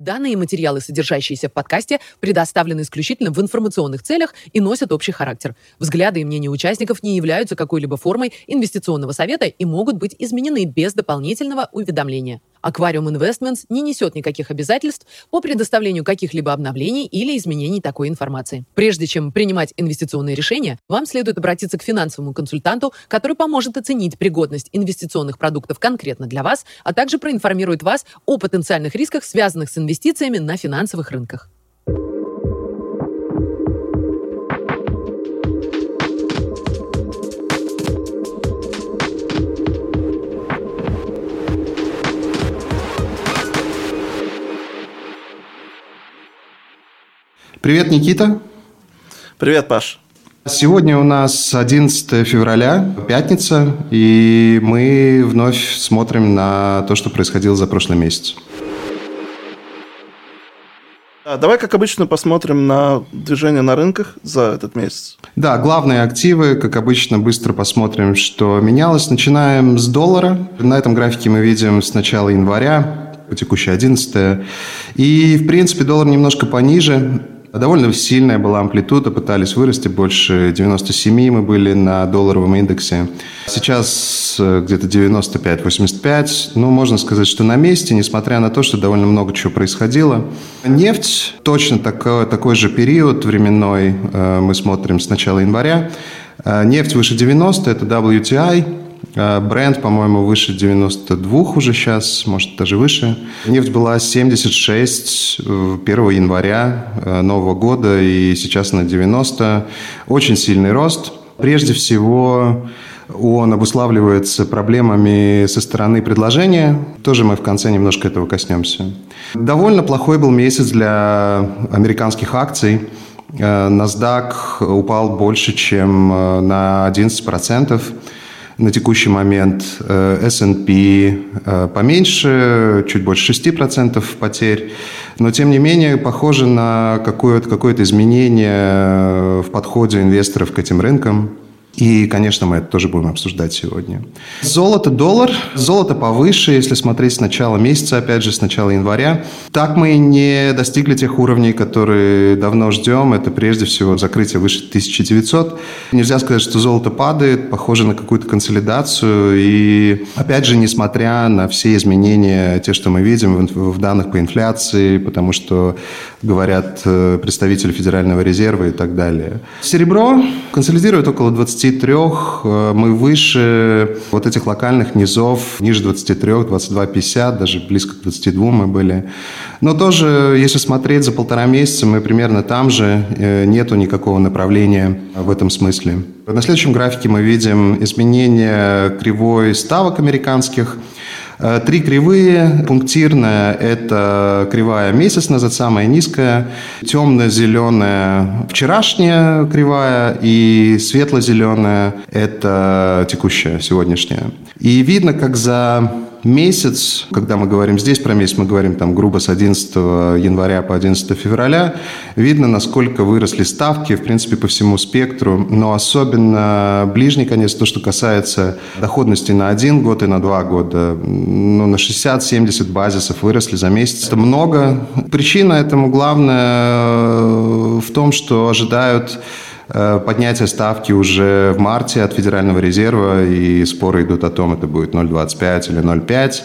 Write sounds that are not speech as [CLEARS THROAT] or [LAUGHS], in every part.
Данные материалы, содержащиеся в подкасте, предоставлены исключительно в информационных целях и носят общий характер. Взгляды и мнения участников не являются какой-либо формой инвестиционного совета и могут быть изменены без дополнительного уведомления. Aquarium Investments не несет никаких обязательств по предоставлению каких-либо обновлений или изменений такой информации. Прежде чем принимать инвестиционные решения, вам следует обратиться к финансовому консультанту, который поможет оценить пригодность инвестиционных продуктов конкретно для вас, а также проинформирует вас о потенциальных рисках, связанных с инвестициями на финансовых рынках. Привет, Никита. Привет, Паш. Сегодня у нас 11 февраля, пятница, и мы вновь смотрим на то, что происходило за прошлый месяц. Давай, как обычно, посмотрим на движение на рынках за этот месяц. Да, главные активы, как обычно, быстро посмотрим, что менялось. Начинаем с доллара. На этом графике мы видим с начала января, по текущей 11 И, в принципе, доллар немножко пониже. Довольно сильная была амплитуда, пытались вырасти, больше 97 мы были на долларовом индексе. Сейчас э, где-то 95-85, ну, можно сказать, что на месте, несмотря на то, что довольно много чего происходило. Нефть, точно такой, такой же период временной, э, мы смотрим с начала января. Э, нефть выше 90, это WTI, а, бренд, по-моему, выше 92 уже сейчас, может, даже выше. Нефть была 76 1 э, января э, нового года, и сейчас на 90. Очень сильный рост. Прежде всего, он обуславливается проблемами со стороны предложения. Тоже мы в конце немножко этого коснемся. Довольно плохой был месяц для американских акций. Э, NASDAQ упал больше, чем на 11% на текущий момент. Э, S&P э, поменьше, чуть больше 6% потерь. Но, тем не менее, похоже на какое-то какое изменение в подходе инвесторов к этим рынкам. И, конечно, мы это тоже будем обсуждать сегодня. Золото, доллар. Золото повыше, если смотреть с начала месяца, опять же, с начала января. Так мы не достигли тех уровней, которые давно ждем. Это прежде всего закрытие выше 1900. Нельзя сказать, что золото падает, похоже на какую-то консолидацию. И, опять же, несмотря на все изменения, те, что мы видим в данных по инфляции, потому что говорят э, представители Федерального резерва и так далее. Серебро консолидирует около 20 23 э, мы выше вот этих локальных низов, ниже 23, 22,50, даже близко к 22 мы были. Но тоже, если смотреть за полтора месяца, мы примерно там же, э, нету никакого направления в этом смысле. На следующем графике мы видим изменение кривой ставок американских – три кривые. Пунктирная – это кривая месяц назад, самая низкая. Темно-зеленая – вчерашняя кривая. И светло-зеленая – это текущая, сегодняшняя. И видно, как за месяц, когда мы говорим здесь про месяц, мы говорим там грубо с 11 января по 11 февраля, видно, насколько выросли ставки, в принципе, по всему спектру, но особенно ближний конец, то, что касается доходности на один год и на два года, ну, на 60-70 базисов выросли за месяц. Это много. Причина этому главная в том, что ожидают Э, поднятие ставки уже в марте от Федерального резерва, и споры идут о том, это будет 0,25 или 0,5.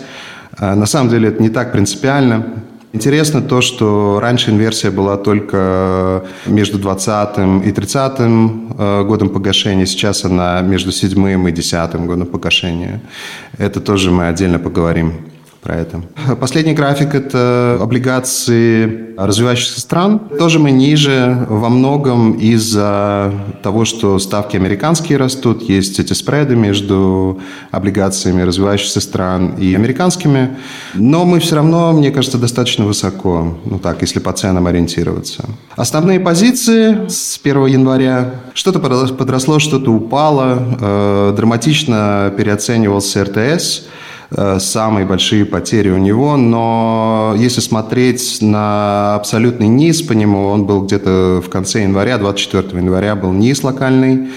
Э, на самом деле это не так принципиально. Интересно то, что раньше инверсия была только между 20 и 30 э, годом погашения, сейчас она между 7 и 10 годом погашения. Это тоже мы отдельно поговорим про это. Последний график – это облигации развивающихся стран. Тоже мы ниже во многом из-за того, что ставки американские растут, есть эти спреды между облигациями развивающихся стран и американскими. Но мы все равно, мне кажется, достаточно высоко, ну так, если по ценам ориентироваться. Основные позиции с 1 января. Что-то подросло, что-то упало. Э, драматично переоценивался РТС – самые большие потери у него, но если смотреть на абсолютный низ по нему, он был где-то в конце января, 24 января был низ локальный.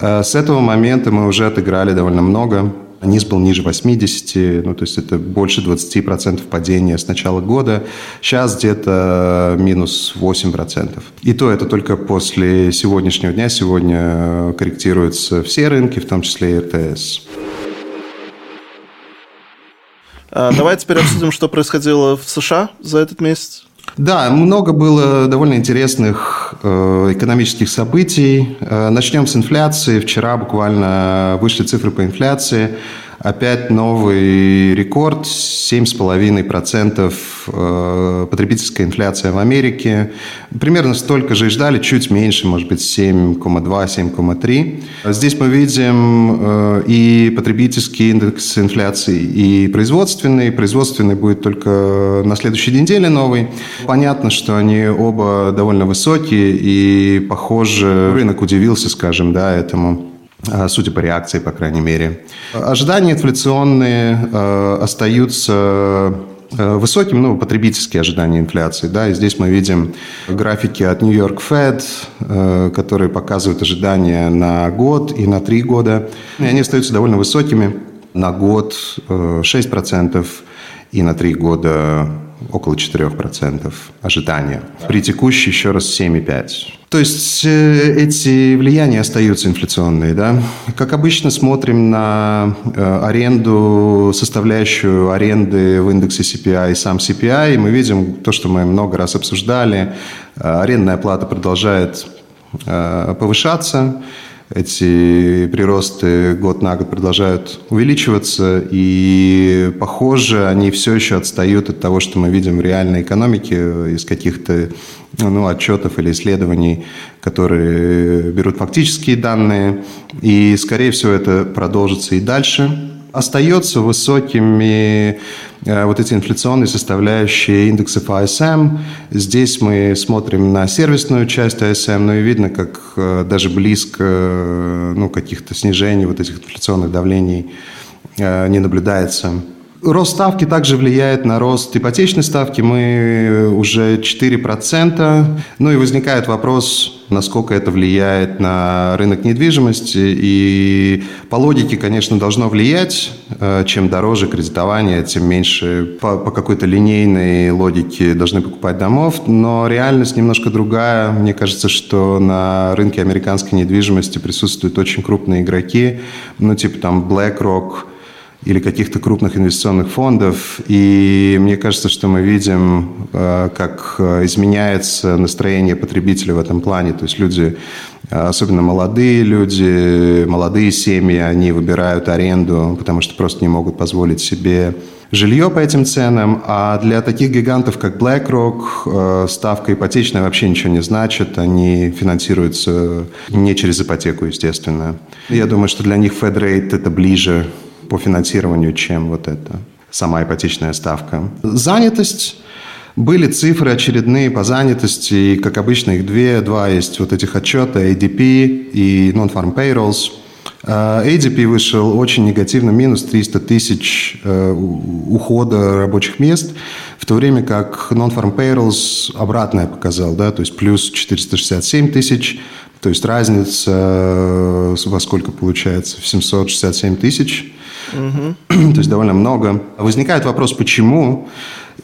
Э, с этого момента мы уже отыграли довольно много. низ был ниже 80, ну, то есть это больше 20% падения с начала года. Сейчас где-то минус 8%. И то это только после сегодняшнего дня. Сегодня корректируются все рынки, в том числе и РТС. А, давай теперь обсудим, что происходило в США за этот месяц. Да, много было довольно интересных э, экономических событий. Э, начнем с инфляции. Вчера буквально вышли цифры по инфляции. Опять новый рекорд, 7,5% э, потребительская инфляция в Америке. Примерно столько же и ждали, чуть меньше, может быть, 7,2-7,3. Здесь мы видим э, и потребительский индекс инфляции, и производственный. Производственный будет только на следующей неделе новый. Понятно, что они оба довольно высокие, и, похоже, рынок удивился, скажем, да, этому. А, судя по реакции, по крайней мере. Ожидания инфляционные э, остаются э, высоким, ну, потребительские ожидания инфляции, да, и здесь мы видим графики от New York Fed, э, которые показывают ожидания на год и на три года, и они остаются довольно высокими, на год 6% и на три года около 4% ожидания. При текущей еще раз 7,5%. То есть э, эти влияния остаются инфляционные. Да? Как обычно смотрим на э, аренду, составляющую аренды в индексе CPI и сам CPI, и мы видим то, что мы много раз обсуждали. Э, арендная плата продолжает повышаться эти приросты год на год продолжают увеличиваться, и, похоже, они все еще отстают от того, что мы видим в реальной экономике из каких-то ну, отчетов или исследований, которые берут фактические данные, и, скорее всего, это продолжится и дальше остается высокими э, вот эти инфляционные составляющие индексов ISM. Здесь мы смотрим на сервисную часть ISM, но и видно, как э, даже близко э, ну, каких-то снижений вот этих инфляционных давлений не наблюдается. Рост ставки также влияет на рост ипотечной ставки. Мы уже 4%. Ну и возникает вопрос, насколько это влияет на рынок недвижимости. И по логике, конечно, должно влиять. Э, чем дороже кредитование, тем меньше по, по какой-то линейной логике должны покупать домов. Но реальность немножко другая. Мне кажется, что на рынке американской недвижимости присутствуют очень крупные игроки. Ну, типа там BlackRock – или каких-то крупных инвестиционных фондов. И мне кажется, что мы видим, э, как э, изменяется настроение потребителя в этом плане. То есть люди, э, особенно молодые люди, молодые семьи, они выбирают аренду, потому что просто не могут позволить себе жилье по этим ценам, а для таких гигантов, как BlackRock, ставка ипотечная вообще ничего не значит, они финансируются не через ипотеку, естественно. Я думаю, что для них Fed Rate это ближе по финансированию, чем вот эта сама ипотечная ставка. Занятость. Были цифры очередные по занятости, и, как обычно, их две. Два есть вот этих отчета, ADP и Non-Farm Payrolls. А, ADP вышел очень негативно, минус 300 тысяч э, ухода рабочих мест, в то время как Non-Farm Payrolls обратное показал, да, то есть плюс 467 тысяч, то есть разница э, во сколько получается? В 767 тысяч. [CLEARS THROAT] То есть довольно много. Возникает вопрос, почему?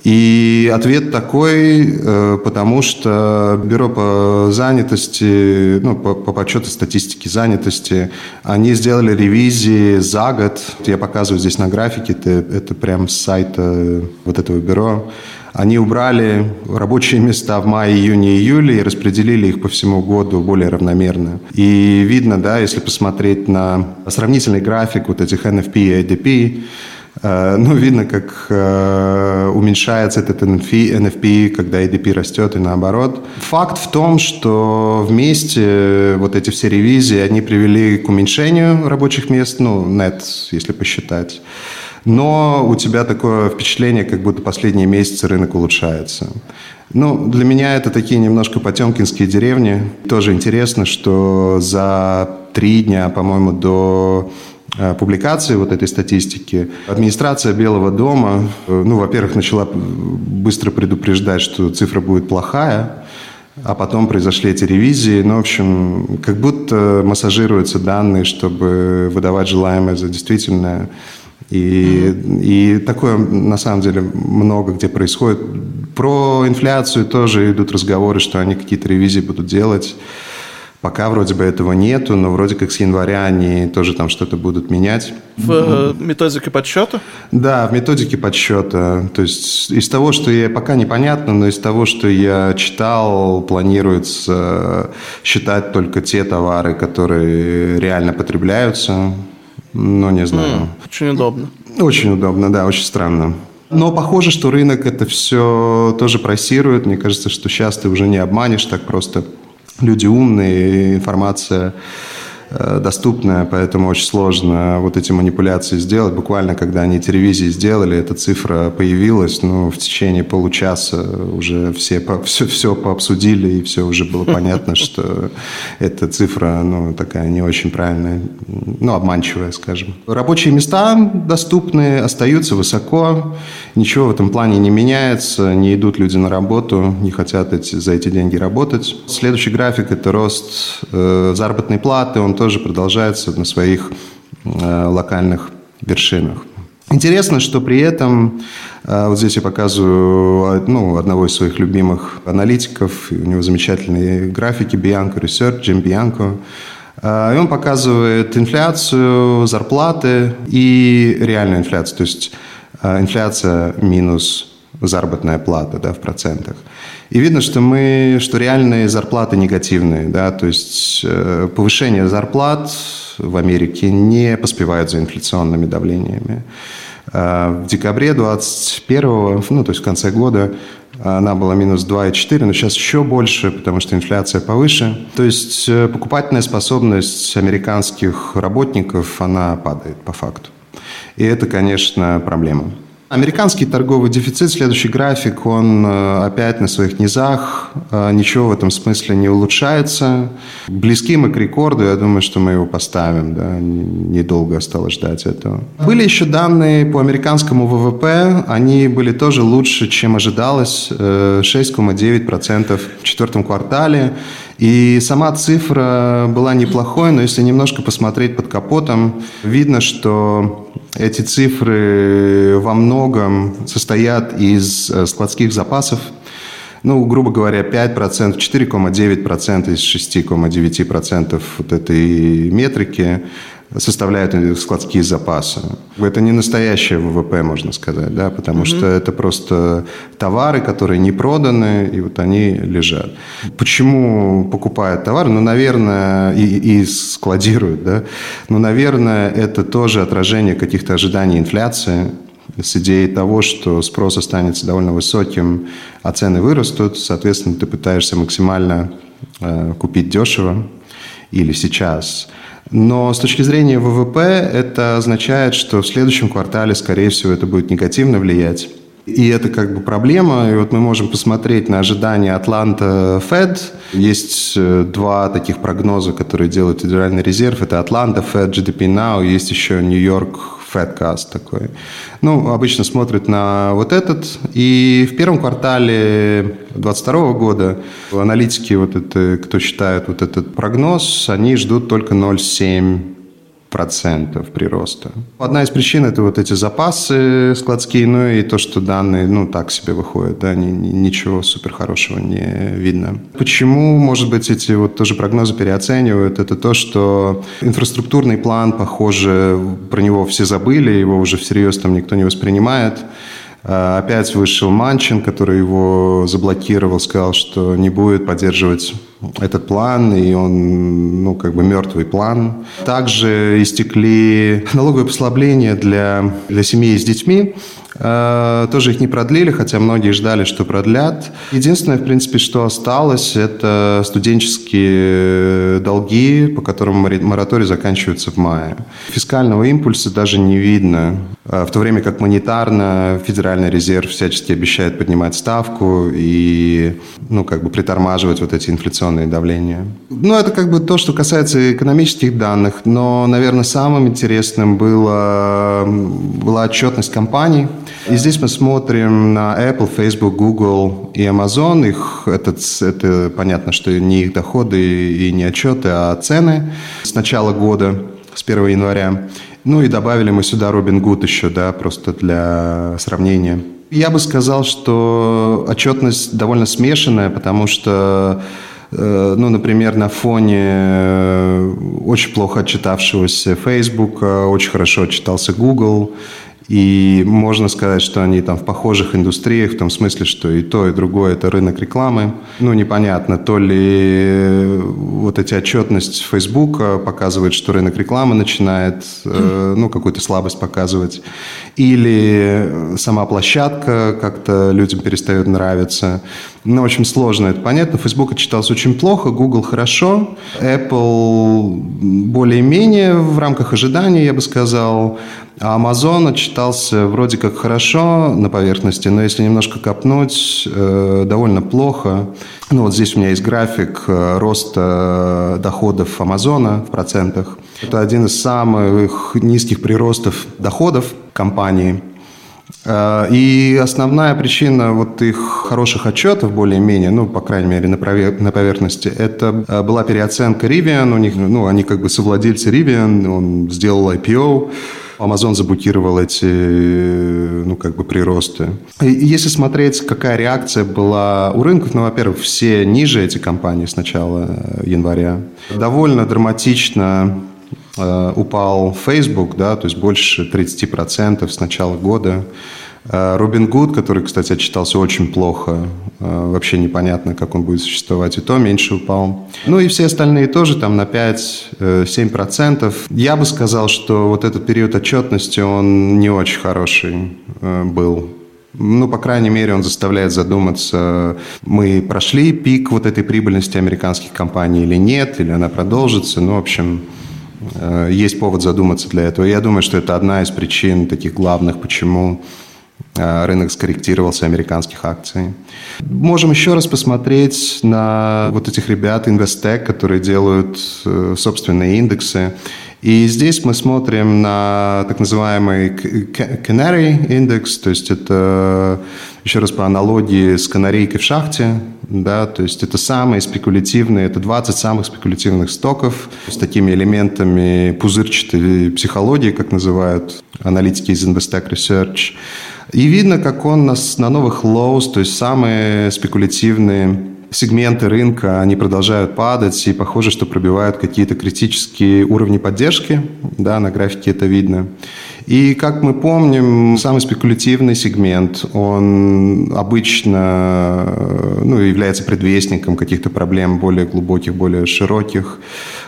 И ответ такой, э, потому что бюро по занятости, ну, по, по подсчету статистики занятости, они сделали ревизии за год. Я показываю здесь на графике, это, это прям с сайта вот этого бюро. Они убрали рабочие места в мае, июне, июле и распределили их по всему году более равномерно. И видно, да, если посмотреть на сравнительный график вот этих NFP и ADP, э, ну, видно, как э, уменьшается этот NFP, NFP, когда ADP растет и наоборот. Факт в том, что вместе вот эти все ревизии, они привели к уменьшению рабочих мест, ну, net, если посчитать но у тебя такое впечатление, как будто последние месяцы рынок улучшается. Ну, для меня это такие немножко потемкинские деревни. Тоже интересно, что за три дня, по-моему, до э, публикации вот этой статистики, администрация Белого дома, э, ну, во-первых, начала быстро предупреждать, что цифра будет плохая, а потом произошли эти ревизии. Ну, в общем, как будто массажируются данные, чтобы выдавать желаемое за действительное. И, и такое, на самом деле, много где происходит. Про инфляцию тоже идут разговоры, что они какие-то ревизии будут делать. Пока вроде бы этого нету, но вроде как с января они тоже там что-то будут менять. В э, методике подсчета? Да, в методике подсчета. То есть из того, что я пока непонятно, но из того, что я читал, планируется считать только те товары, которые реально потребляются. Ну, не знаю. Mm, очень удобно. Очень удобно, да, очень странно. Но похоже, что рынок это все тоже просирует. Мне кажется, что сейчас ты уже не обманешь так просто люди умные, информация доступная, поэтому очень сложно вот эти манипуляции сделать. Буквально, когда они телевизии сделали, эта цифра появилась, ну, в течение получаса уже все, по, [LAUGHS] все, все пообсудили, и все уже было понятно, [LAUGHS] что эта цифра, ну, такая не очень правильная, ну, обманчивая, скажем. Рабочие места доступные, остаются высоко, ничего в этом плане не меняется, не идут люди на работу, не хотят эти, за эти деньги работать. Следующий график – это рост э, заработной платы, он тоже продолжается на своих э, локальных вершинах. Интересно, что при этом, э, вот здесь я показываю ну, одного из своих любимых аналитиков, у него замечательные графики, Bianco Research, Джим Бианко, э, и он показывает инфляцию, зарплаты и реальную инфляцию, то есть инфляция минус заработная плата да, в процентах. И видно, что мы, что реальные зарплаты негативные, да, то есть э, повышение зарплат в Америке не поспевает за инфляционными давлениями. Э, в декабре 2021, ну, то есть в конце года, она была минус 2,4, но сейчас еще больше, потому что инфляция повыше. То есть э, покупательная способность американских работников, она падает по факту. И это, конечно, проблема. Американский торговый дефицит, следующий график, он э, опять на своих низах, э, ничего в этом смысле не улучшается. Близки мы к рекорду, я думаю, что мы его поставим, да, недолго осталось ждать этого. Были еще данные по американскому ВВП, они были тоже лучше, чем ожидалось, 6,9% э, в четвертом квартале. И сама цифра была неплохой, но если немножко посмотреть под капотом, видно, что эти цифры во многом состоят из э, складских запасов, ну, грубо говоря, 5%, 4,9% из 6,9% вот этой метрики составляют складские запасы. Это не настоящее ВВП, можно сказать, да, потому mm-hmm. что это просто товары, которые не проданы, и вот они лежат. Почему покупают товары? Ну, наверное, и, и складируют, да. Ну, наверное, это тоже отражение каких-то ожиданий инфляции, с идеей того, что спрос останется довольно высоким, а цены вырастут, соответственно, ты пытаешься максимально э, купить дешево или сейчас – но с точки зрения ВВП это означает, что в следующем квартале, скорее всего, это будет негативно влиять. И это как бы проблема. И вот мы можем посмотреть на ожидания Атланта Фед. Есть э, два таких прогноза, которые делает Федеральный резерв. Это Атланта Фед, GDP Now. Есть еще Нью-Йорк Федкаст такой. Ну, обычно смотрят на вот этот. И в первом квартале 2022 года аналитики, вот это, кто считает вот этот прогноз, они ждут только 0,7 процентов прироста. Одна из причин – это вот эти запасы складские, ну и то, что данные, ну, так себе выходят, да, ни, ничего супер хорошего не видно. Почему, может быть, эти вот тоже прогнозы переоценивают? Это то, что инфраструктурный план, похоже, про него все забыли, его уже всерьез там никто не воспринимает. А, опять вышел Манчин, который его заблокировал, сказал, что не будет поддерживать этот план, и он, ну, как бы мертвый план. Также истекли налоговые послабления для, для семей с детьми. Э, тоже их не продлили, хотя многие ждали, что продлят. Единственное, в принципе, что осталось, это студенческие долги, по которым мораторий заканчивается в мае. Фискального импульса даже не видно, э, в то время как монетарно Федеральный резерв всячески обещает поднимать ставку и ну, как бы притормаживать вот эти инфляционные давления. Ну, это как бы то, что касается экономических данных, но, наверное, самым интересным было, была отчетность компаний – И здесь мы смотрим на Apple, Facebook, Google и Amazon. Их, это, это понятно, что не их доходы и не отчеты, а цены с начала года, с 1 января. Ну и добавили мы сюда Робин Гуд еще, да, просто для сравнения. Я бы сказал, что отчетность довольно смешанная, потому что э, ну, например, на фоне э, очень плохо отчитавшегося Facebook, очень хорошо отчитался Google, и можно сказать, что они там в похожих индустриях, в том смысле, что и то, и другое – это рынок рекламы. Ну, непонятно, то ли вот эти отчетность Facebook показывает, что рынок рекламы начинает, э, ну, какую-то слабость показывать, или сама площадка как-то людям перестает нравиться. Ну, очень сложно это понятно. Facebook отчитался очень плохо, Google хорошо, Apple более-менее в рамках ожидания, я бы сказал. А Amazon отчитался вроде как хорошо на поверхности, но если немножко копнуть, э, довольно плохо. Ну вот здесь у меня есть график э, роста доходов Амазона в процентах. Это один из самых низких приростов доходов компании. Э, и основная причина вот их хороших отчетов, более-менее, ну, по крайней мере, на, поверхности, это была переоценка Rivian. У них, ну, они как бы совладельцы Rivian, он сделал IPO, Amazon заблокировал эти, ну, как бы приросты. И если смотреть, какая реакция была у рынков, ну, во-первых, все ниже эти компании с начала э, января. Довольно драматично упал Facebook, да, то есть больше 30% с начала года. Робин Гуд, который, кстати, отчитался очень плохо, э, вообще непонятно, как он будет существовать, и то меньше упал. Ну и все остальные тоже там на 5-7%. Э, Я бы сказал, что вот этот период отчетности, он не очень хороший э, был. Ну, по крайней мере, он заставляет задуматься, мы прошли пик вот этой прибыльности американских компаний или нет, или она продолжится. Ну, в общем, есть повод задуматься для этого. Я думаю, что это одна из причин таких главных, почему Э, рынок скорректировался американских акций. Можем еще раз посмотреть на вот этих ребят Investec, которые делают э, собственные индексы. И здесь мы смотрим на так называемый Canary индекс, то есть это, еще раз по аналогии с канарейкой в шахте, да, то есть это самые спекулятивные, это 20 самых спекулятивных стоков с такими элементами пузырчатой психологии, как называют аналитики из Investec Research. И видно, как он нас на новых lows, то есть самые спекулятивные сегменты рынка, они продолжают падать, и похоже, что пробивают какие-то критические уровни поддержки, да, на графике это видно. И, как мы помним, самый спекулятивный сегмент, он обычно ну, является предвестником каких-то проблем более глубоких, более широких.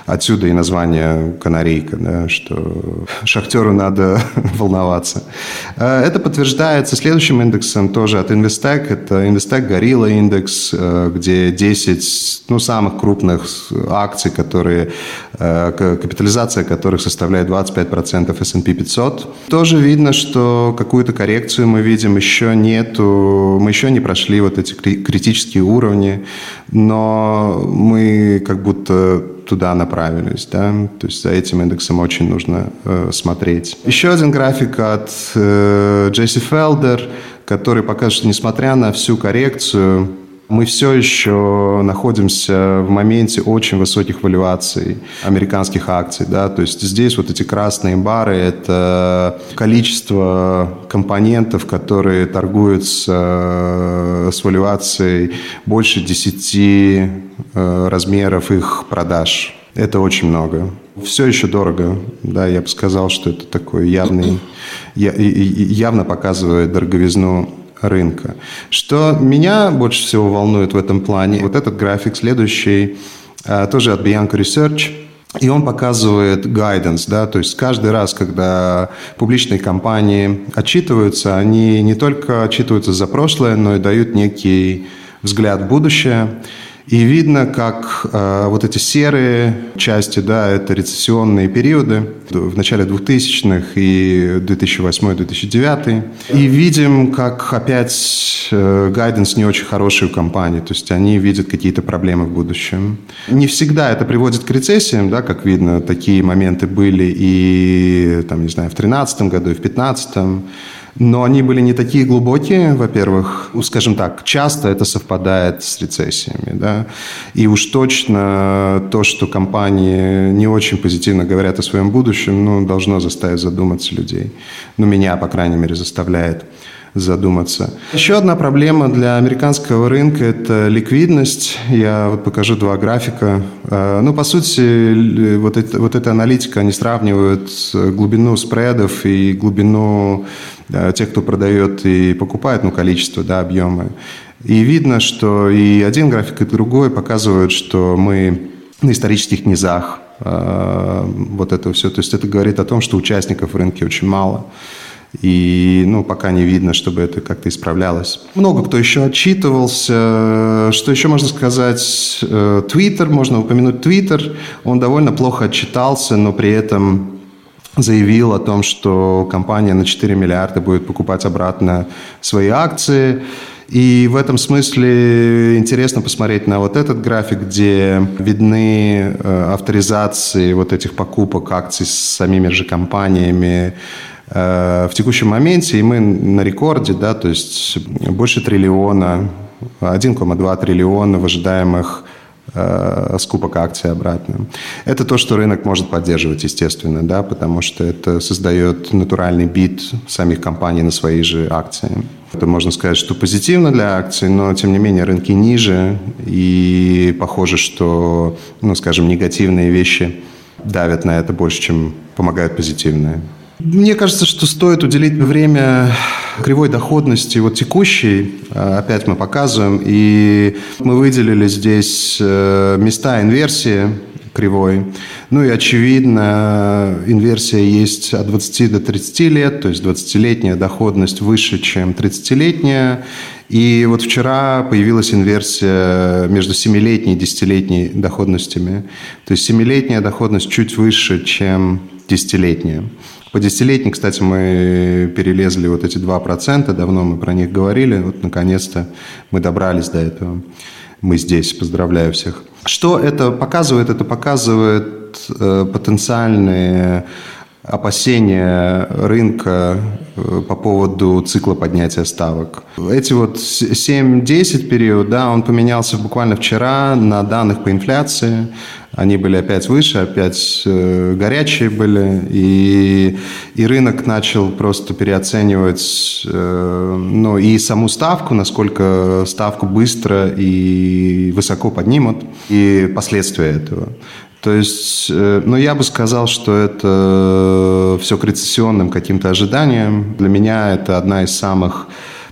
Отсюда и название «канарейка», да, что шахтеру надо [LAUGHS] волноваться. Э, это подтверждается следующим индексом тоже от Investec. Это Investec Gorilla индекс, э, где 10 ну, самых крупных акций, которые, э, капитализация которых составляет 25% S&P 500. Тоже видно, что какую-то коррекцию мы видим, еще нету, мы еще не прошли вот эти критические уровни, но мы как будто туда направились, да, то есть за этим индексом очень нужно э, смотреть. Еще один график от э, Джесси Фелдер, который покажет, что несмотря на всю коррекцию, мы все еще находимся в моменте очень высоких валюаций американских акций. Да? То есть здесь вот эти красные бары – это количество компонентов, которые торгуются э, с валюацией больше 10 э, размеров их продаж. Это очень много. Все еще дорого. Да, я бы сказал, что это такой явный, явно показывает дороговизну рынка. Что меня больше всего волнует в этом плане, вот этот график следующий, а, тоже от Bianco Research, и он показывает guidance, да, то есть каждый раз, когда публичные компании отчитываются, они не только отчитываются за прошлое, но и дают некий взгляд в будущее. И видно, как э, вот эти серые части, да, это рецессионные периоды в начале 2000-х и 2008-2009. И видим, как опять э, гайденс не очень хороший у компании, то есть они видят какие-то проблемы в будущем. Не всегда это приводит к рецессиям, да, как видно, такие моменты были и, там, не знаю, в 2013 году, и в 2015 но они были не такие глубокие, во-первых. Скажем так, часто это совпадает с рецессиями. Да? И уж точно то, что компании не очень позитивно говорят о своем будущем, ну, должно заставить задуматься людей. Ну, меня, по крайней мере, заставляет задуматься. Еще одна проблема для американского рынка – это ликвидность. Я вот покажу два графика. Э, ну, по сути, вот, это, вот эта аналитика, они сравнивают глубину спредов и глубину э, тех, кто продает и покупает, ну, количество, да, объемы. И видно, что и один график, и другой показывают, что мы на исторических низах э, вот это все. То есть это говорит о том, что участников в рынке очень мало. И ну, пока не видно, чтобы это как-то исправлялось. Много кто еще отчитывался. Что еще можно сказать? Твиттер, можно упомянуть Твиттер. Он довольно плохо отчитался, но при этом заявил о том, что компания на 4 миллиарда будет покупать обратно свои акции. И в этом смысле интересно посмотреть на вот этот график, где видны э, авторизации вот этих покупок акций с самими же компаниями, Э, в текущем моменте, и мы на рекорде, да, то есть больше триллиона, 1,2 триллиона в ожидаемых скупок акций обратно. Это то, что рынок может поддерживать, естественно, да, потому что это создает натуральный бит самих компаний на свои же акции. Это можно сказать, что позитивно для акций, но тем не менее рынки ниже, и похоже, что, ну, скажем, негативные вещи давят на это больше, чем помогают позитивные. Мне кажется, что стоит уделить время кривой доходности вот текущей, а, опять мы показываем, и мы выделили здесь э, места инверсии кривой. Ну и, очевидно, инверсия есть от 20 до 30 лет, то есть 20-летняя доходность выше, чем 30-летняя. И вот вчера появилась инверсия между 7-летней и 10-летней доходностями. То есть 7-летняя доходность чуть выше, чем 10-летняя. По десятилетней, кстати, мы перелезли вот эти 2%, давно мы про них говорили, вот наконец-то мы добрались до этого. Мы здесь, поздравляю всех. Что это показывает? Это показывает э, потенциальные опасения рынка э, по поводу цикла поднятия ставок. Эти вот 7-10 период, да, он поменялся буквально вчера на данных по инфляции. Они были опять выше, опять э, горячие были, и, и рынок начал просто переоценивать э, ну, и саму ставку, насколько ставку быстро и высоко поднимут, и последствия этого. То есть, э, ну, я бы сказал, что это все к рецессионным каким-то ожиданиям. Для меня это одна из самых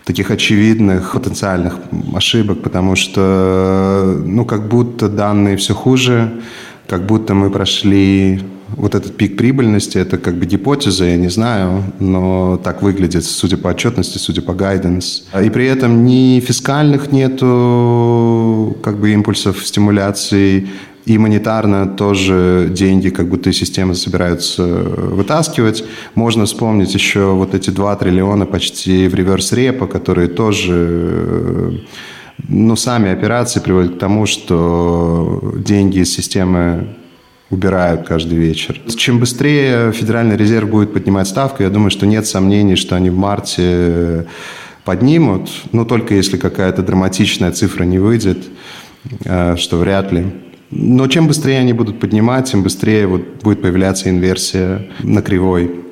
таких очевидных потенциальных ошибок, потому что, ну, как будто данные все хуже, как будто мы прошли вот этот пик прибыльности, это как бы гипотеза, я не знаю, но так выглядит, судя по отчетности, судя по гайденс. И при этом ни фискальных нету как бы импульсов стимуляции, и монетарно тоже деньги как будто из системы собираются вытаскивать. Можно вспомнить еще вот эти 2 триллиона почти в реверс-репо, которые тоже ну, сами операции приводят к тому, что деньги из системы убирают каждый вечер. Чем быстрее Федеральный резерв будет поднимать ставку, я думаю, что нет сомнений, что они в марте поднимут, но только если какая-то драматичная цифра не выйдет, э, что вряд ли. Но чем быстрее они будут поднимать, тем быстрее вот будет появляться инверсия на кривой.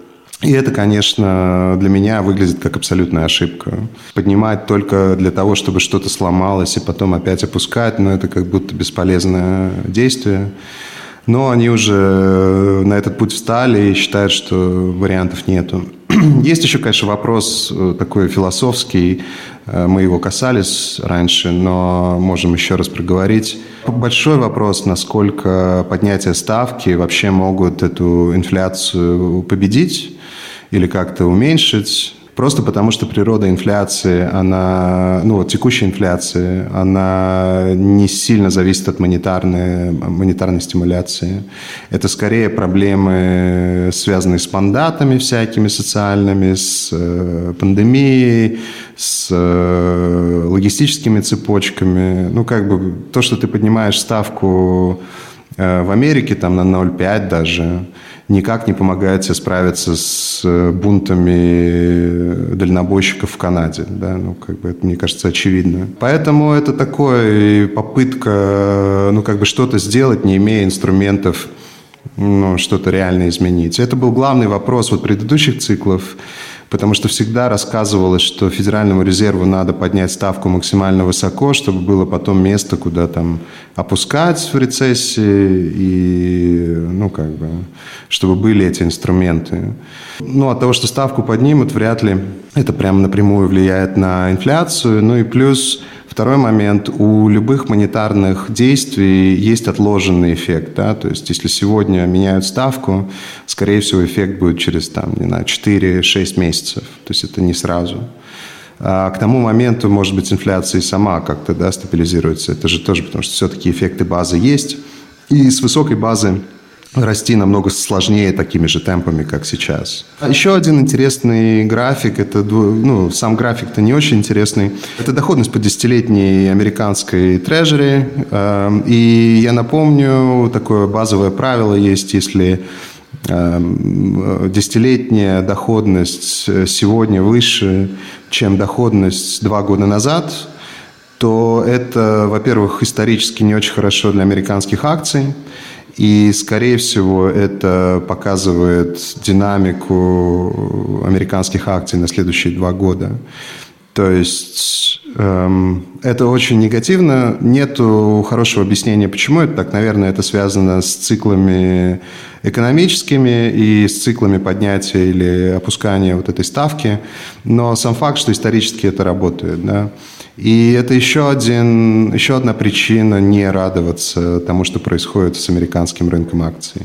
И это, конечно, для меня выглядит как абсолютная ошибка. Поднимать только для того, чтобы что-то сломалось и потом опять опускать, но ну, это как будто бесполезное действие. Но они уже на этот путь встали и считают, что вариантов нету. [CLEARS THROAT] Есть еще, конечно, вопрос э, такой философский. Э, мы его касались раньше, но можем еще раз проговорить. Большой вопрос, насколько поднятие ставки вообще могут эту инфляцию победить или как-то уменьшить. Просто потому, что природа инфляции, она, ну вот текущая инфляция, она не сильно зависит от монетарной, монетарной стимуляции. Это скорее проблемы, связанные с мандатами всякими социальными, с э, пандемией, с э, логистическими цепочками. Ну, как бы то, что ты поднимаешь ставку э, в Америке там на 0,5 даже, никак не помогает себе справиться с э, бунтами дальнобойщиков в Канаде. Да? Ну, как бы это, мне кажется, очевидно. Поэтому это такое попытка ну, как бы что-то сделать, не имея инструментов ну, что-то реально изменить. Это был главный вопрос вот предыдущих циклов потому что всегда рассказывалось, что Федеральному резерву надо поднять ставку максимально высоко, чтобы было потом место, куда там опускать в рецессии, и, ну, как бы, чтобы были эти инструменты. Ну, от того, что ставку поднимут, вряд ли это прямо напрямую влияет на инфляцию. Ну и плюс Второй момент. У любых монетарных действий есть отложенный эффект. Да? То есть, если сегодня меняют ставку, скорее всего, эффект будет через там, не знаю, 4-6 месяцев. То есть, это не сразу. А к тому моменту, может быть, инфляция сама как-то да, стабилизируется. Это же тоже потому, что все-таки эффекты базы есть. И с высокой базы расти намного сложнее такими же темпами, как сейчас. Еще один интересный график, это, ну, сам график-то не очень интересный, это доходность по десятилетней американской трежери. Эм, и я напомню, такое базовое правило есть, если эм, десятилетняя доходность сегодня выше, чем доходность два года назад, то это, во-первых, исторически не очень хорошо для американских акций, и, скорее всего, это показывает динамику американских акций на следующие два года. То есть эм, это очень негативно. Нету хорошего объяснения, почему это так. Наверное, это связано с циклами экономическими и с циклами поднятия или опускания вот этой ставки. Но сам факт, что исторически это работает, да. И это еще, один, еще одна причина не радоваться тому, что происходит с американским рынком акций.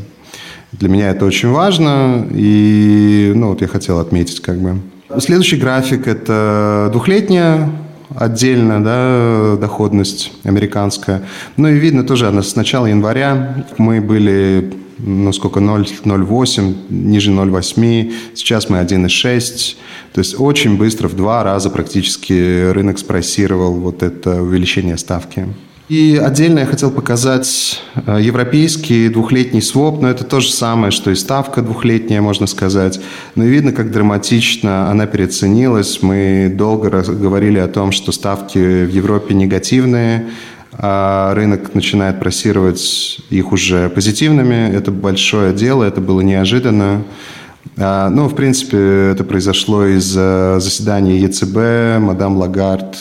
Для меня это очень важно, и ну, вот я хотел отметить как бы. Следующий график – это двухлетняя отдельно, да, доходность американская. Ну и видно тоже, с начала января мы были ну сколько, 0,08, ниже 0,8, сейчас мы 1,6. То есть очень быстро, в два раза практически рынок спросировал вот это увеличение ставки. И отдельно я хотел показать э, европейский двухлетний своп, но это то же самое, что и ставка двухлетняя, можно сказать. Но видно, как драматично она переоценилась. Мы долго говорили о том, что ставки в Европе негативные, а рынок начинает просировать их уже позитивными. Это большое дело, это было неожиданно. А, ну, в принципе, это произошло из-за заседания ЕЦБ. Мадам Лагард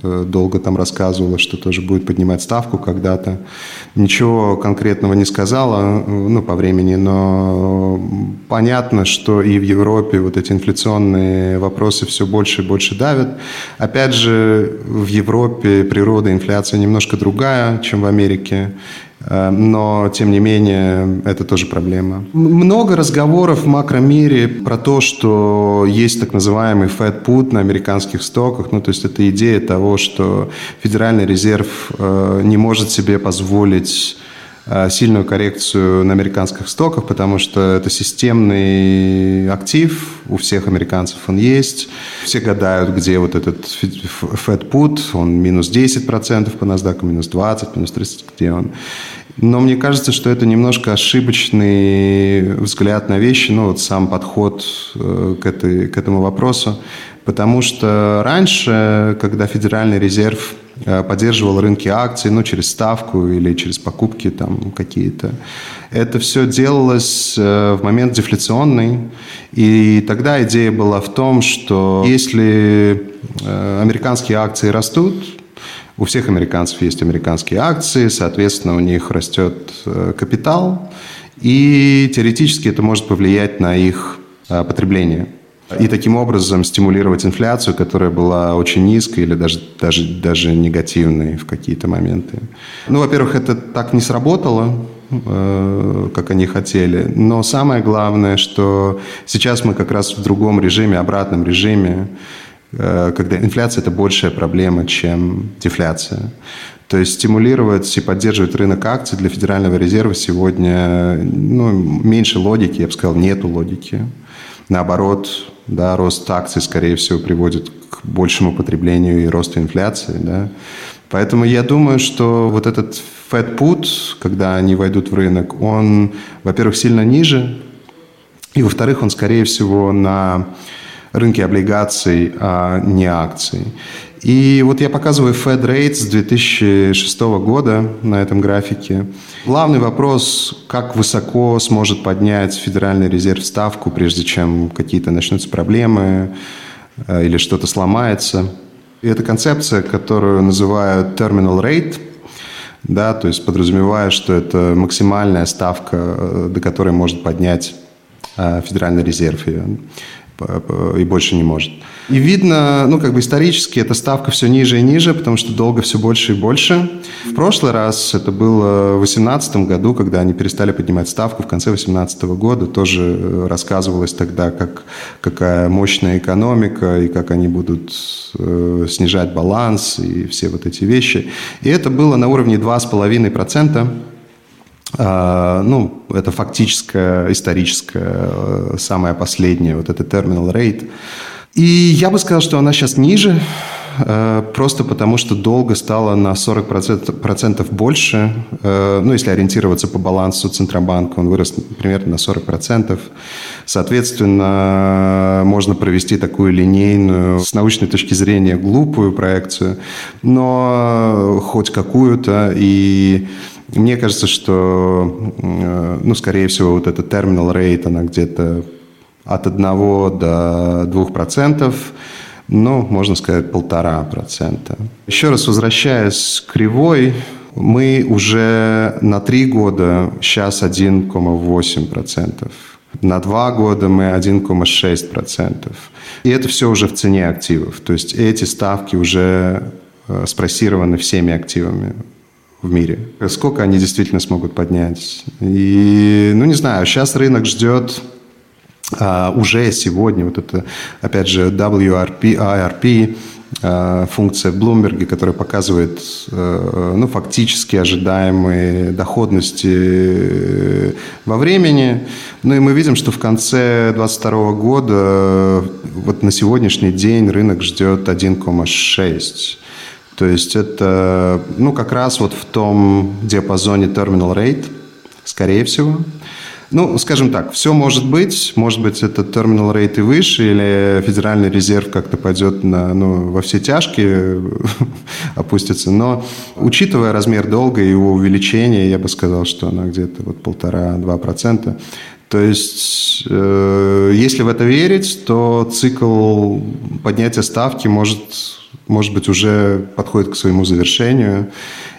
долго там рассказывала, что тоже будет поднимать ставку когда-то. Ничего конкретного не сказала, ну, по времени, но понятно, что и в Европе вот эти инфляционные вопросы все больше и больше давят. Опять же, в Европе природа инфляции немножко другая, чем в Америке. Э, но, тем не менее, это тоже проблема. Много разговоров в макромире про то, что есть так называемый Fed put на американских стоках. Ну, то есть это идея того, что Федеральный резерв э, не может себе позволить сильную коррекцию на американских стоках, потому что это системный актив, у всех американцев он есть. Все гадают, где вот этот Fed Put, он минус 10% по NASDAQ, минус 20, минус 30, где он. Но мне кажется, что это немножко ошибочный взгляд на вещи, ну вот сам подход э, к, этой, к этому вопросу. Потому что раньше, когда Федеральный резерв э, поддерживал рынки акций, ну, через ставку или через покупки там какие-то, это все делалось э, в момент дефляционный. И тогда идея была в том, что если э, американские акции растут, у всех американцев есть американские акции, соответственно, у них растет капитал, и теоретически это может повлиять на их потребление и таким образом стимулировать инфляцию, которая была очень низкой или даже, даже, даже негативной в какие-то моменты. Ну, во-первых, это так не сработало, э, как они хотели. Но самое главное, что сейчас мы как раз в другом режиме, обратном режиме, э, когда инфляция – это большая проблема, чем дефляция. То есть стимулировать и поддерживать рынок акций для Федерального резерва сегодня ну, меньше логики, я бы сказал, нету логики. Наоборот, да, рост акций, скорее всего, приводит к большему потреблению и росту инфляции. Да. Поэтому я думаю, что вот этот Fed put, когда они войдут в рынок, он, во-первых, сильно ниже, И, во-вторых, он, скорее всего, на рынке облигаций, а не акций. И вот я показываю Fed Rate с 2006 года на этом графике. Главный вопрос, как высоко сможет поднять Федеральный резерв ставку, прежде чем какие-то начнутся проблемы э, или что-то сломается. И это концепция, которую называют terminal rate, да, то есть подразумевая, что это максимальная ставка, э, до которой может поднять э, Федеральный резерв ее и больше не может. И видно, ну, как бы исторически эта ставка все ниже и ниже, потому что долго все больше и больше. В прошлый раз, это было в 2018 году, когда они перестали поднимать ставку, в конце 2018 года тоже э, рассказывалось тогда, как, какая мощная экономика, и как они будут э, снижать баланс, и все вот эти вещи. И это было на уровне 2,5%. А, ну, это фактическое, историческое, э, самое последнее, вот это terminal rate. И я бы сказал, что она сейчас ниже, э, просто потому что долго стало на 40% процентов больше. Э, ну, если ориентироваться по балансу Центробанка, он вырос примерно на 40%. Соответственно, можно провести такую линейную, с научной точки зрения, глупую проекцию, но хоть какую-то. И мне кажется, что, э, ну, скорее всего, вот эта terminal rate, она где-то от 1 до 2 процентов, ну, можно сказать, полтора процента. Еще раз возвращаясь к кривой, мы уже на 3 года сейчас 1,8 процентов. На два года мы 1,6%. И это все уже в цене активов. То есть эти ставки уже э, спросированы всеми активами в мире. Сколько они действительно смогут поднять? И, ну, не знаю, сейчас рынок ждет а, уже сегодня вот это, опять же, WRP, IRP, а, функция в Bloomberg, которая показывает а, ну, фактически ожидаемые доходности э, во времени. Ну и мы видим, что в конце 2022 года, вот на сегодняшний день рынок ждет 1,6. То есть это ну, как раз вот в том диапазоне terminal rate, скорее всего. Ну, скажем так, все может быть. Может быть, это терминал рейт и выше, или Федеральный резерв как-то пойдет на, ну, во все тяжкие, [LAUGHS] опустится. Но, учитывая размер долга и его увеличение, я бы сказал, что она где-то вот полтора-два процента. То есть, э, если в это верить, то цикл поднятия ставки может, может быть уже подходит к своему завершению.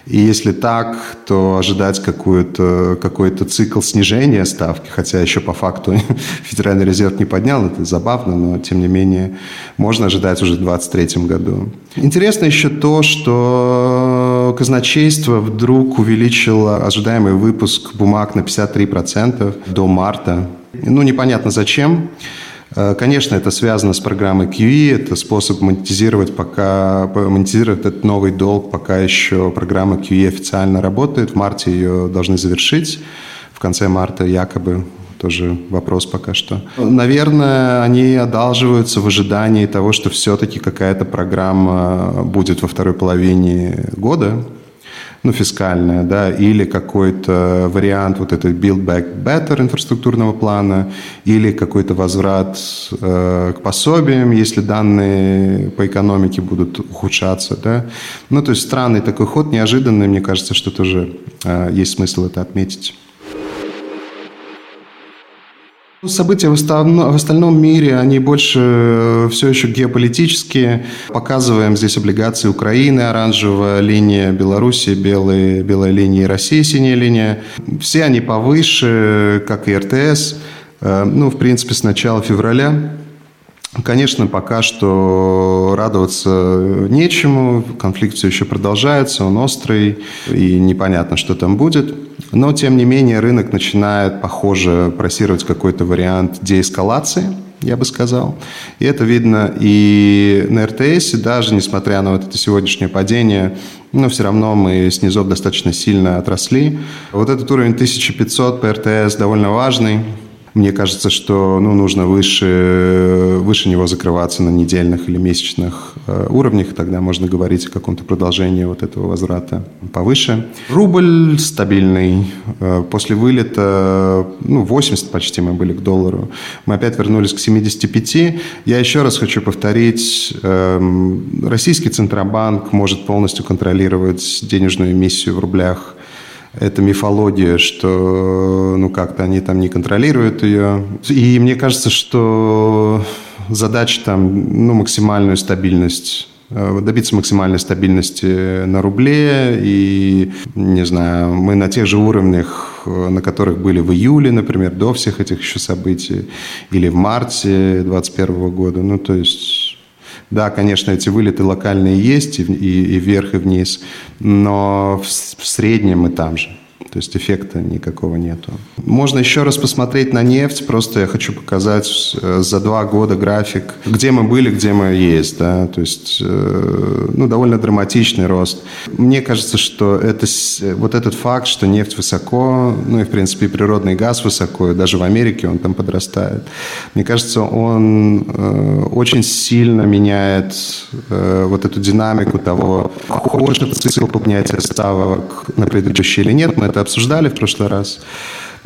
И если так, то ожидать какой-то какой цикл снижения ставки, хотя еще по факту [LAUGHS] Федеральный резерв не поднял, это забавно, но тем не менее можно ожидать уже в 2023 году. Интересно еще то, что казначейство вдруг увеличило ожидаемый выпуск бумаг на 53% до марта. Ну, непонятно зачем. Э, конечно, это связано с программой QE, это способ монетизировать, пока, монетизировать этот новый долг, пока еще программа QE официально работает. В марте ее должны завершить. В конце марта якобы тоже вопрос пока что. Наверное, они одалживаются в ожидании того, что все-таки какая-то программа будет во второй половине года, ну, фискальная, да, или какой-то вариант вот этой Build Back Better инфраструктурного плана, или какой-то возврат э, к пособиям, если данные по экономике будут ухудшаться, да. Ну, то есть странный такой ход, неожиданный, мне кажется, что тоже э, есть смысл это отметить. События в остальном, в остальном мире, они больше э, все еще геополитические. Показываем здесь облигации Украины, оранжевая линия Беларуси, белые, белая линия России, синяя линия. Все они повыше, как и РТС. Э, ну, в принципе, с начала февраля. Конечно, пока что радоваться нечему, конфликт все еще продолжается, он острый, и непонятно, что там будет. Но, тем не менее, рынок начинает, похоже, просировать какой-то вариант деэскалации, я бы сказал. И это видно и на РТС, даже несмотря на вот это сегодняшнее падение, но все равно мы снизу достаточно сильно отросли. Вот этот уровень 1500 по РТС довольно важный, Мне кажется, что ну, нужно выше, выше него закрываться на недельных или месячных э, уровнях, тогда можно говорить о каком-то продолжении вот этого возврата повыше. Рубль стабильный. Э, после вылета, ну, 80 почти мы были к доллару. Мы опять вернулись к 75. Я еще раз хочу повторить, э, российский Центробанк может полностью контролировать денежную эмиссию в рублях это мифология, что ну как-то они там не контролируют ее. И мне кажется, что задача там ну, максимальную стабильность э, добиться максимальной стабильности на рубле. И, не знаю, мы на тех же уровнях, э, на которых были в июле, например, до всех этих еще событий, или в марте 2021 года. Ну, то есть да, конечно, эти вылеты локальные есть и, и, и вверх, и вниз, но в, в среднем мы там же. То есть эффекта никакого нету. Можно еще раз посмотреть на нефть. Просто я хочу показать э, за два года график, где мы были, где мы есть. Да? То есть э, ну, довольно драматичный рост. Мне кажется, что это, вот этот факт, что нефть высоко, ну и в принципе природный газ высоко, и даже в Америке он там подрастает. Мне кажется, он э, очень сильно меняет вот эту динамику того, хочет цикл поднятия ставок на предыдущий или нет. Мы это обсуждали в прошлый раз.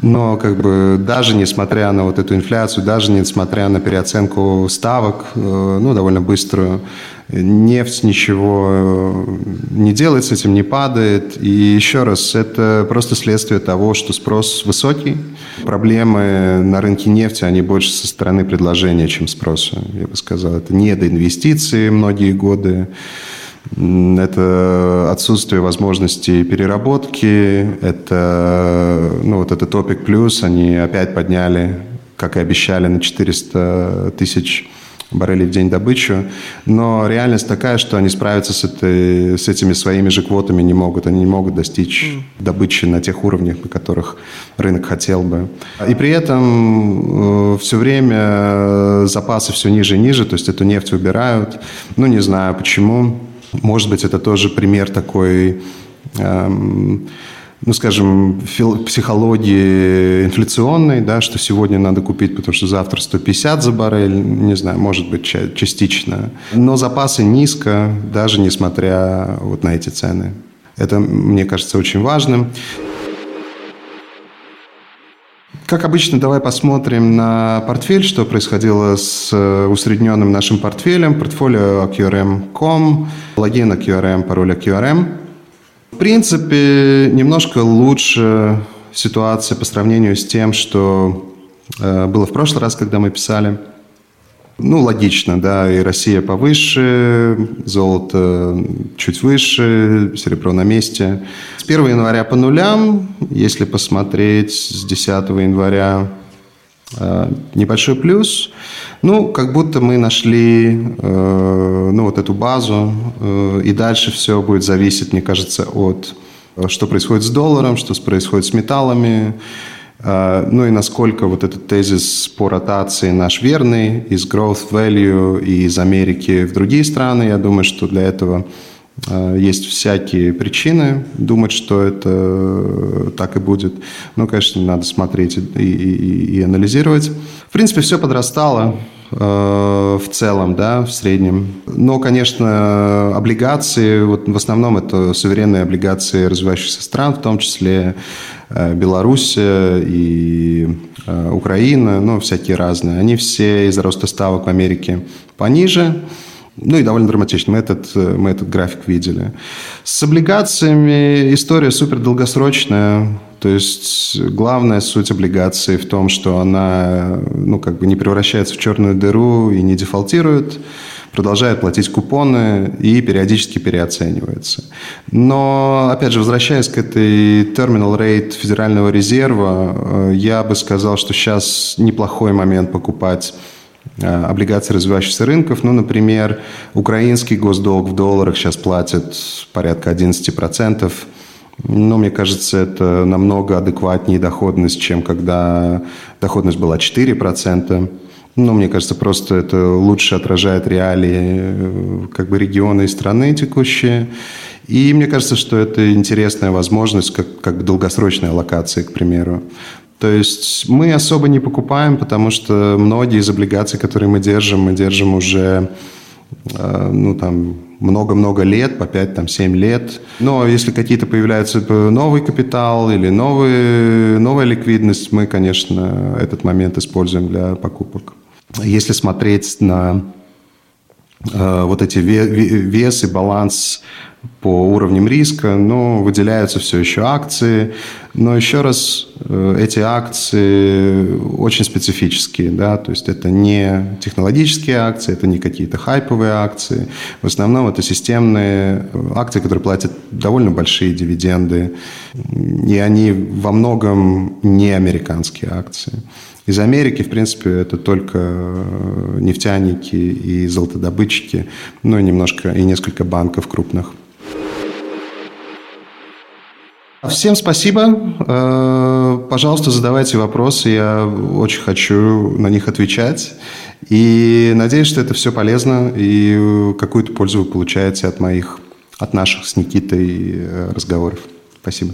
Но как бы даже несмотря на вот эту инфляцию, даже несмотря на переоценку ставок, э, ну, довольно быструю, нефть ничего э, не делает с этим, не падает. И еще раз, это просто следствие того, что спрос высокий. Проблемы на рынке нефти, они больше со стороны предложения, чем спроса, я бы сказал. Это недоинвестиции многие годы. Это отсутствие возможности переработки, это, ну, вот этот топик плюс, они опять подняли, как и обещали, на 400 тысяч баррелей в день добычу, но реальность такая, что они справиться с, этой, с этими своими же квотами не могут, они не могут достичь mm. добычи на тех уровнях, на которых рынок хотел бы. И при этом э, все время запасы все ниже и ниже, то есть эту нефть выбирают, ну не знаю почему, может быть, это тоже пример такой, эм, ну, скажем, психологии инфляционной, да, что сегодня надо купить, потому что завтра 150 за баррель, не знаю, может быть, частично. Но запасы низко, даже несмотря вот на эти цены. Это, мне кажется, очень важным. Как обычно, давай посмотрим на портфель, что происходило с э, усредненным нашим портфелем. Портфолио QRM.com, логин QRM, пароль QRM. В принципе, немножко лучше ситуация по сравнению с тем, что э, было в прошлый раз, когда мы писали – ну, логично, да, и Россия повыше, золото чуть выше, серебро на месте. С 1 января по нулям, если посмотреть с 10 января э, небольшой плюс. Ну, как будто мы нашли э, ну, вот эту базу, э, и дальше все будет зависеть, мне кажется, от что происходит с долларом, что происходит с металлами, ну и насколько вот этот тезис по ротации наш верный из growth value и из Америки в другие страны. Я думаю, что для этого а, есть всякие причины думать, что это так и будет. Ну, конечно, надо смотреть и, и, и анализировать. В принципе, все подрастало в целом, да, в среднем. Но, конечно, облигации, вот в основном это суверенные облигации развивающихся стран, в том числе Э, Беларусь и э, Украина, ну, всякие разные, они все из-за роста ставок в Америке пониже, ну и довольно драматично. Мы этот, э, мы этот график видели. С облигациями история супер долгосрочная. То есть главная суть облигации в том, что она ну, как бы не превращается в черную дыру и не дефолтирует продолжает платить купоны и периодически переоценивается. Но, опять же, возвращаясь к этой terminal rate Федерального резерва, э, я бы сказал, что сейчас неплохой момент покупать э, облигации развивающихся рынков. Ну, например, украинский госдолг в долларах сейчас платит порядка 11%. Ну, мне кажется, это намного адекватнее доходность, чем когда доходность была 4%. Ну, мне кажется, просто это лучше отражает реалии э, как бы региона и страны текущие. И мне кажется, что это интересная возможность, как, как долгосрочная локация, к примеру. То есть мы особо не покупаем, потому что многие из облигаций, которые мы держим, мы держим уже э, ну, там, много-много лет, по 5-7 лет. Но если какие-то появляются новый капитал или новые, новая ликвидность, мы, конечно, этот момент используем для покупок. Если смотреть на э, вот эти вес и баланс по уровням риска, но выделяются все еще акции. Но еще раз, э, эти акции очень специфические, да, то есть это не технологические акции, это не какие-то хайповые акции. В основном это системные акции, которые платят довольно большие дивиденды, и они во многом не американские акции. Из Америки, в принципе, это только нефтяники и золотодобытчики, ну и немножко, и несколько банков крупных. Всем спасибо. Э, пожалуйста, задавайте вопросы. Я очень хочу на них отвечать. И надеюсь, что это все полезно и какую-то пользу вы получаете от моих, от наших с Никитой э, разговоров. Спасибо.